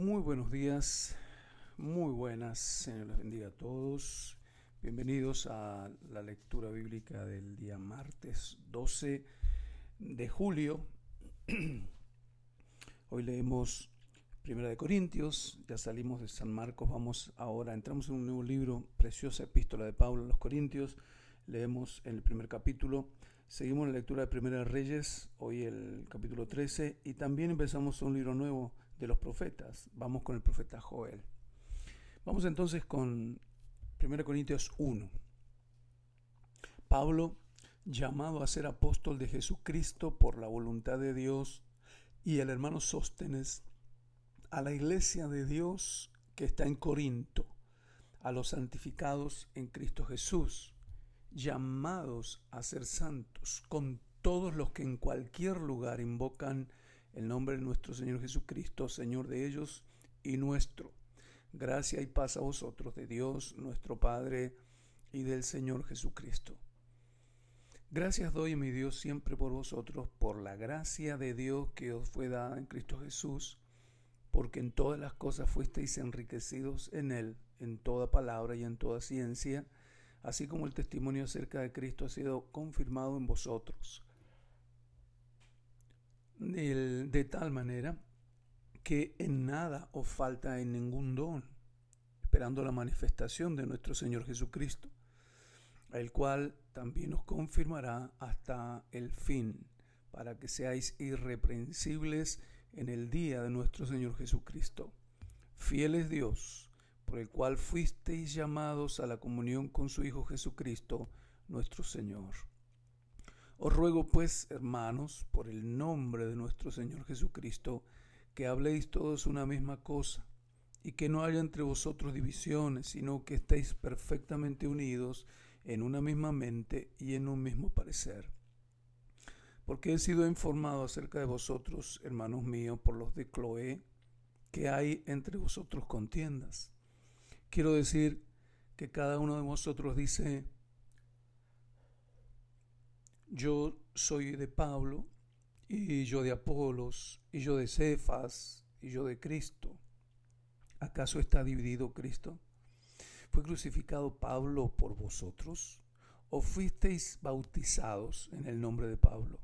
Muy buenos días, muy buenas, Señor les bendiga a todos. Bienvenidos a la lectura bíblica del día martes 12 de julio. Hoy leemos Primera de Corintios, ya salimos de San Marcos, vamos ahora, entramos en un nuevo libro, preciosa epístola de Pablo a los Corintios, leemos en el primer capítulo, seguimos la lectura de Primera de Reyes, hoy el capítulo 13, y también empezamos un libro nuevo de los profetas, vamos con el profeta Joel. Vamos entonces con 1 Corintios 1. Pablo, llamado a ser apóstol de Jesucristo por la voluntad de Dios, y el hermano Sóstenes, a la iglesia de Dios que está en Corinto, a los santificados en Cristo Jesús, llamados a ser santos, con todos los que en cualquier lugar invocan el nombre de nuestro Señor Jesucristo, Señor de ellos y nuestro. Gracia y paz a vosotros, de Dios nuestro Padre y del Señor Jesucristo. Gracias doy, mi Dios, siempre por vosotros, por la gracia de Dios que os fue dada en Cristo Jesús, porque en todas las cosas fuisteis enriquecidos en Él, en toda palabra y en toda ciencia, así como el testimonio acerca de Cristo ha sido confirmado en vosotros. De, tal manera que en nada os falta en ningún don, esperando la manifestación de nuestro Señor Jesucristo, el cual también os confirmará hasta el fin, para que seáis irreprensibles en el día de nuestro Señor Jesucristo. Fiel es Dios, por el cual fuisteis llamados a la comunión con su Hijo Jesucristo, nuestro Señor. Os ruego pues, hermanos, por el nombre de nuestro Señor Jesucristo, que habléis todos una misma cosa, y que no haya entre vosotros divisiones, sino que estéis perfectamente unidos en una misma mente y en un mismo parecer. Porque he sido informado acerca de vosotros, hermanos míos, por los de Cloé, que hay entre vosotros contiendas. Quiero decir que cada uno de vosotros dice, yo soy de Pablo, y yo de Apolos, y yo de Cefas, y yo de Cristo. ¿Acaso está dividido Cristo? ¿Fue crucificado Pablo por vosotros? ¿O fuisteis bautizados en el nombre de Pablo?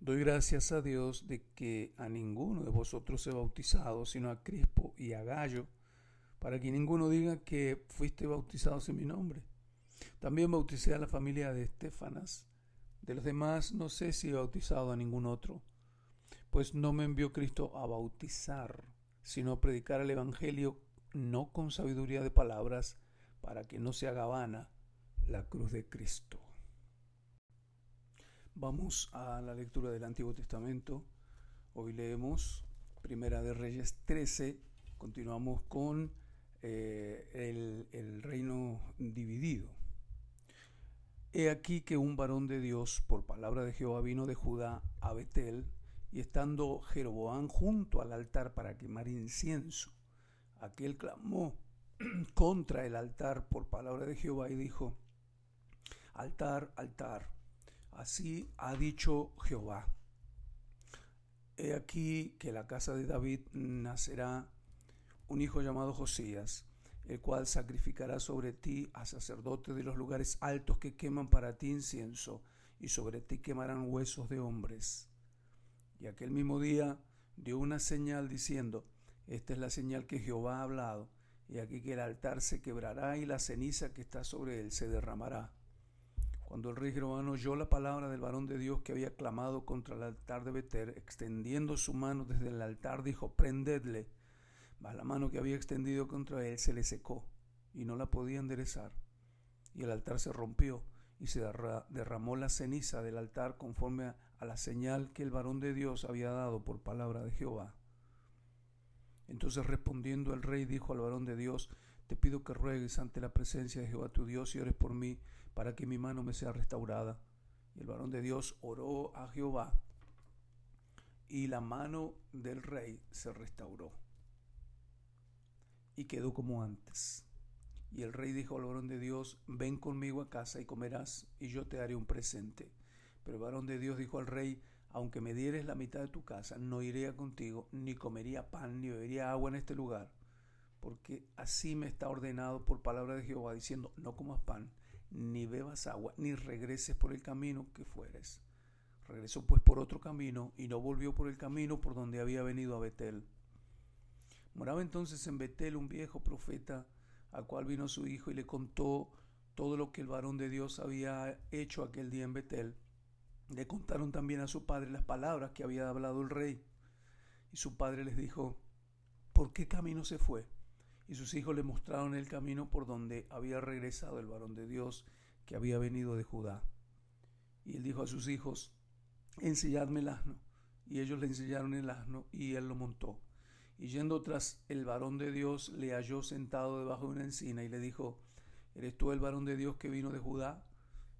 Doy gracias a Dios de que a ninguno de vosotros he bautizado, sino a Crispo y a Gallo, para que ninguno diga que fuiste bautizados en mi nombre. También bauticé a la familia de Estefanas. De los demás no sé si he bautizado a ningún otro, pues no me envió Cristo a bautizar, sino a predicar el Evangelio no con sabiduría de palabras, para que no se haga vana la cruz de Cristo. Vamos a la lectura del Antiguo Testamento. Hoy leemos Primera de Reyes 13. Continuamos con eh, el, el reino dividido. He aquí que un varón de Dios, por palabra de Jehová, vino de Judá a Betel, y estando Jeroboam junto al altar para quemar incienso, aquel clamó contra el altar por palabra de Jehová y dijo, altar, altar, Así ha dicho Jehová. He aquí que la casa de David nacerá un hijo llamado Josías, el cual sacrificará sobre ti a sacerdotes de los lugares altos que queman para ti incienso, y sobre ti quemarán huesos de hombres. Y aquel mismo día dio una señal diciendo, esta es la señal que Jehová ha hablado, y aquí que el altar se quebrará y la ceniza que está sobre él se derramará. Cuando el rey Jeroboam oyó la palabra del varón de Dios que había clamado contra el altar de Beter, extendiendo su mano desde el altar, dijo, prendedle. La mano que había extendido contra él se le secó y no la podía enderezar. Y el altar se rompió y se derramó la ceniza del altar conforme a la señal que el varón de Dios había dado por palabra de Jehová. Entonces respondiendo el rey dijo al varón de Dios, te pido que ruegues ante la presencia de Jehová tu Dios y ores por mí para que mi mano me sea restaurada. Y el varón de Dios oró a Jehová y la mano del rey se restauró y quedó como antes. Y el rey dijo al varón de Dios, ven conmigo a casa y comerás, y yo te haré un presente. Pero el varón de Dios dijo al rey, aunque me dieres la mitad de tu casa, no iría contigo, ni comería pan, ni bebería agua en este lugar, porque así me está ordenado por palabra de Jehová, diciendo, no comas pan, ni bebas agua, ni regreses por el camino que fueres. Regresó pues por otro camino, y no volvió por el camino por donde había venido a Betel. Moraba entonces en Betel un viejo profeta, al cual vino su hijo y le contó todo lo que el varón de Dios había hecho aquel día en Betel. Le contaron también a su padre las palabras que había hablado el rey. Y su padre les dijo, ¿por qué camino se fue? Y sus hijos le mostraron el camino por donde había regresado el varón de Dios que había venido de Judá. Y él dijo a sus hijos, ensilladme el asno. Y ellos le ensillaron el asno y él lo montó. Y yendo tras el varón de Dios, le halló sentado debajo de una encina y le dijo, ¿eres tú el varón de Dios que vino de Judá?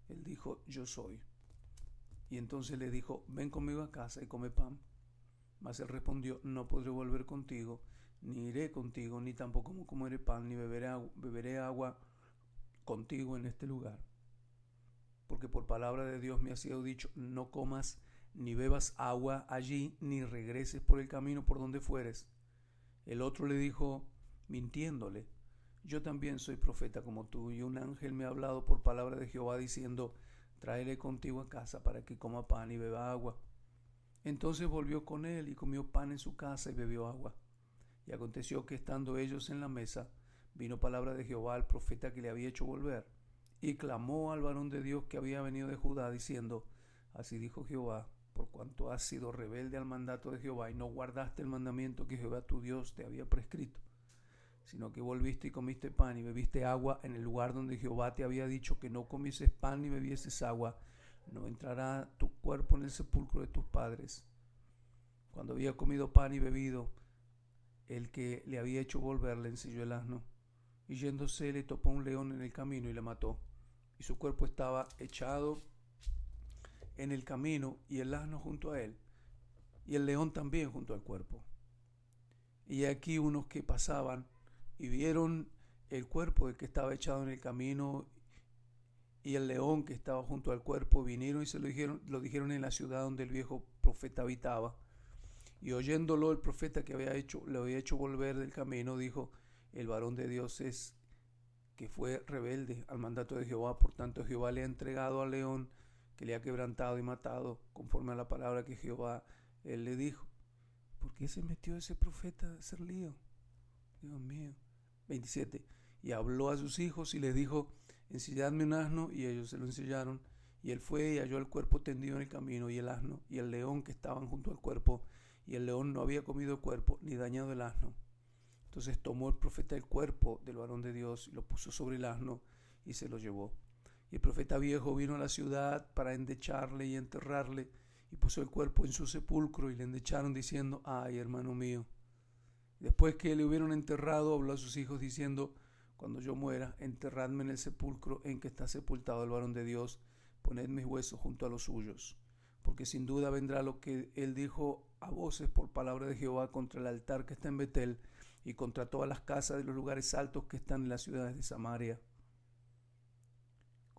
Él dijo, yo soy. Y entonces le dijo, ven conmigo a casa y come pan. Mas él respondió, no podré volver contigo, ni iré contigo, ni tampoco comeré pan, ni beberé beberé agua contigo en este lugar. Porque por palabra de Dios me ha sido dicho, no comas ni bebas agua allí, ni regreses por el camino por donde fueres. El otro le dijo, mintiéndole, yo también soy profeta como tú, y un ángel me ha hablado por palabra de Jehová diciendo, tráele contigo a casa para que coma pan y beba agua. Entonces volvió con él y comió pan en su casa y bebió agua. Y aconteció que estando ellos en la mesa, vino palabra de Jehová al profeta que le había hecho volver, y clamó al varón de Dios que había venido de Judá, diciendo, Así dijo Jehová, por cuanto has sido rebelde al mandato de Jehová y no guardaste el mandamiento que Jehová tu Dios te había prescrito sino que volviste y comiste pan y bebiste agua en el lugar donde Jehová te había dicho que no comieses pan ni bebieses agua, no entrará tu cuerpo en el sepulcro de tus padres. Cuando había comido pan y bebido, el que le había hecho volver le ensilló el asno, y yéndose le topó un león en el camino y le mató, y su cuerpo estaba echado en el camino y el asno junto a él, y el león también junto al cuerpo. Y aquí unos que pasaban y vieron el cuerpo del que estaba echado en el camino y el león que estaba junto al cuerpo, vinieron y se lo dijeron, lo dijeron en la ciudad donde el viejo profeta habitaba. Y oyéndolo el profeta que había hecho, le había hecho volver del camino, dijo, el varón de Dios es que fue rebelde al mandato de Jehová, por tanto Jehová le ha entregado al león que le ha quebrantado y matado, conforme a la palabra que Jehová él le dijo. ¿Por qué se metió ese profeta a hacer lío? Dios mío. 27. Y habló a sus hijos y les dijo, ensilladme un asno, y ellos se lo ensillaron. Y él fue y halló el cuerpo tendido en el camino, y el asno, y el león que estaban junto al cuerpo, y el león no había comido el cuerpo, ni dañado el asno. Entonces tomó el profeta el cuerpo del varón de Dios, y lo puso sobre el asno, y se lo llevó. Y el profeta viejo vino a la ciudad para endecharle y enterrarle, y puso el cuerpo en su sepulcro, y le endecharon diciendo, ay, hermano mío, Después que le hubieron enterrado, habló a sus hijos diciendo, cuando yo muera, enterradme en el sepulcro en que está sepultado el varón de Dios, poned mis huesos junto a los suyos, porque sin duda vendrá lo que él dijo a voces por palabra de Jehová contra el altar que está en Betel y contra todas las casas de los lugares altos que están en las ciudades de Samaria.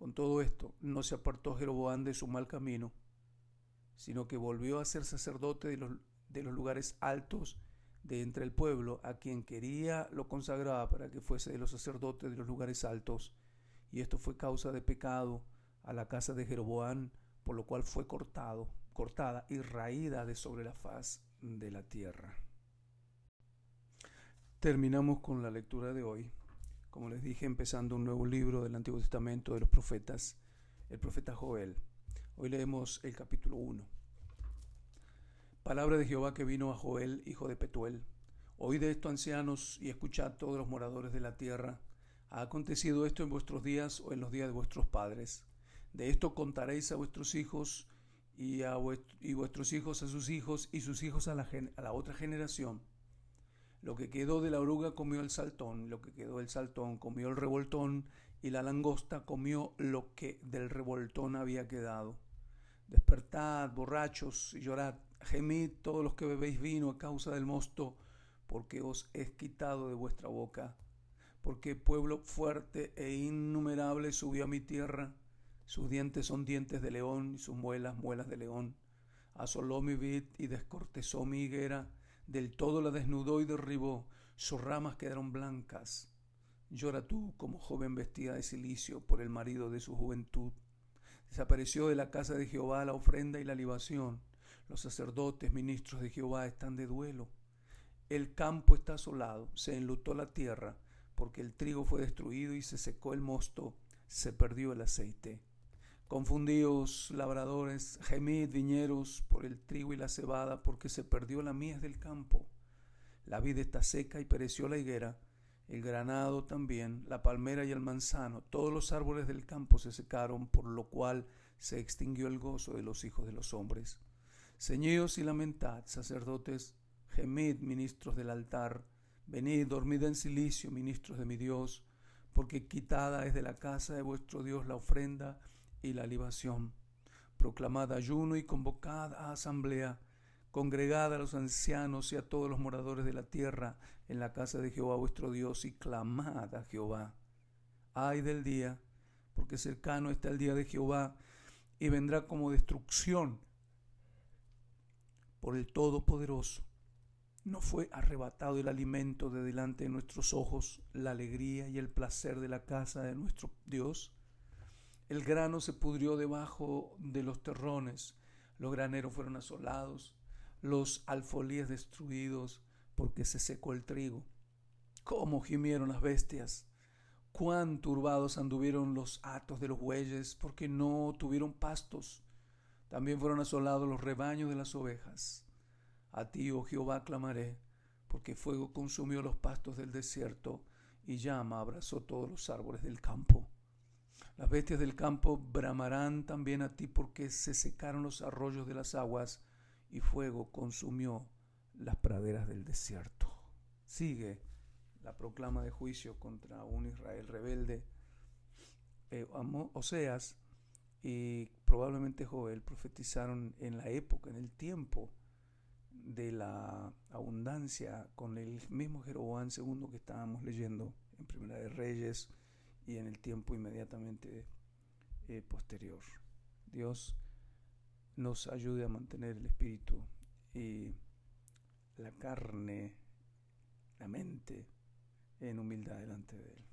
Con todo esto, no se apartó Jeroboam de su mal camino, sino que volvió a ser sacerdote de los, de los lugares altos de entre el pueblo, a quien quería lo consagraba para que fuese de los sacerdotes de los lugares altos, y esto fue causa de pecado a la casa de Jeroboán, por lo cual fue cortado, cortada y raída de sobre la faz de la tierra. Terminamos con la lectura de hoy. Como les dije, empezando un nuevo libro del Antiguo Testamento de los profetas, el profeta Joel. Hoy leemos el capítulo 1. Palabra de Jehová que vino a Joel, hijo de Petuel. Oíd esto, ancianos, y escuchad todos los moradores de la tierra. ¿Ha acontecido esto en vuestros días o en los días de vuestros padres? De esto contaréis a vuestros hijos y, a vuestros hijos a sus hijos y sus hijos a a la otra generación. Lo que quedó de la oruga comió el saltón, lo que quedó del saltón comió el revoltón, y la langosta comió lo que del revoltón había quedado. Despertad, borrachos, y llorad Gemid todos los que bebéis vino a causa del mosto, porque os he quitado de vuestra boca. Porque pueblo fuerte e innumerable subió a mi tierra. Sus dientes son dientes de león y sus muelas muelas de león. asoló mi vid y descortezó mi higuera, del todo la desnudó y derribó, sus ramas quedaron blancas. Llora tú como joven vestida de silicio por el marido de su juventud. Desapareció de la casa de Jehová la ofrenda y la libación. Los sacerdotes, ministros de Jehová, están de duelo. El campo está asolado, se enlutó la tierra, porque el trigo fue destruido y se secó el mosto, se perdió el aceite. Confundíos, labradores, gemid, viñeros, por el trigo y la cebada, porque se perdió la mies del campo. La vid está seca y pereció la higuera, el granado también, la palmera y el manzano, todos los árboles del campo se secaron, por lo cual se extinguió el gozo de los hijos de los hombres. Ceñíos y lamentad, sacerdotes, gemid, ministros del altar, venid, dormid en silicio, ministros de mi Dios, porque quitada es de la casa de vuestro Dios la ofrenda y la libación. Proclamad ayuno y convocad a asamblea, congregad a los ancianos y a todos los moradores de la tierra en la casa de Jehová vuestro Dios y clamad a Jehová. Ay del día, porque cercano está el día de Jehová y vendrá como destrucción por el Todopoderoso. No fue arrebatado el alimento de delante de nuestros ojos, la alegría y el placer de la casa de nuestro Dios. El grano se pudrió debajo de los terrones, los graneros fueron asolados, los alfolíes destruidos, porque se secó el trigo. Cómo gimieron las bestias, cuán turbados anduvieron los atos de los bueyes, porque no tuvieron pastos. También fueron asolados los rebaños de las ovejas. A ti, oh Jehová, clamaré, porque fuego consumió los pastos del desierto y llama abrazó todos los árboles del campo. Las bestias del campo bramarán también a ti porque se secaron los arroyos de las aguas y fuego consumió las praderas del desierto. Sigue la proclama de juicio contra un Israel rebelde. Eh, Oseas y probablemente Joel profetizaron en la época, en el tiempo de la abundancia con el mismo Jeroboam II que estábamos leyendo en Primera de Reyes y en el tiempo inmediatamente eh, posterior. Dios nos ayude a mantener el espíritu y la carne, la mente en humildad delante de Él.